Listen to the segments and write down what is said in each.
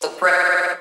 the breath.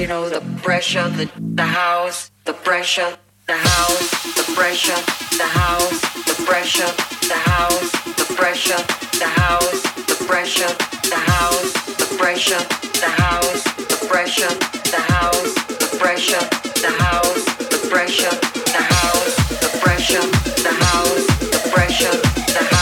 You know, the pressure, the, the house, the pressure, the house, the pressure, the house, the pressure, the house, the pressure, the house, the pressure, the house, the pressure, the house, the pressure, the house, the pressure, the house, the pressure, the house, the pressure, the house, the pressure, the house,